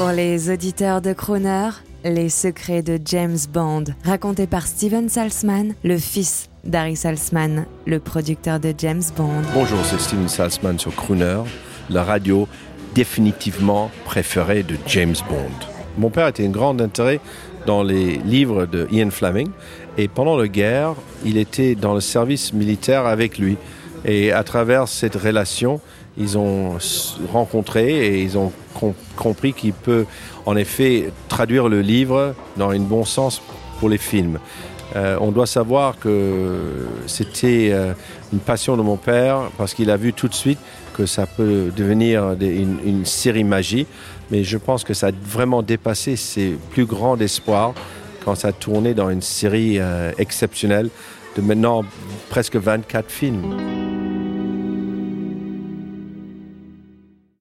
Pour les auditeurs de Crooner, les secrets de James Bond, raconté par Steven Salzman, le fils d'Harry Salzman, le producteur de James Bond. Bonjour, c'est Steven Salzman sur Crooner, la radio définitivement préférée de James Bond. Mon père était un grand intérêt dans les livres de Ian Fleming et pendant la guerre, il était dans le service militaire avec lui. Et à travers cette relation, ils ont rencontré et ils ont com compris qu'il peut en effet traduire le livre dans un bon sens pour les films. Euh, on doit savoir que c'était euh, une passion de mon père parce qu'il a vu tout de suite que ça peut devenir une série magie, mais je pense que ça a vraiment dépassé ses plus grands espoirs quand ça a tourné dans une série euh, exceptionnelle de maintenant presque 24 films.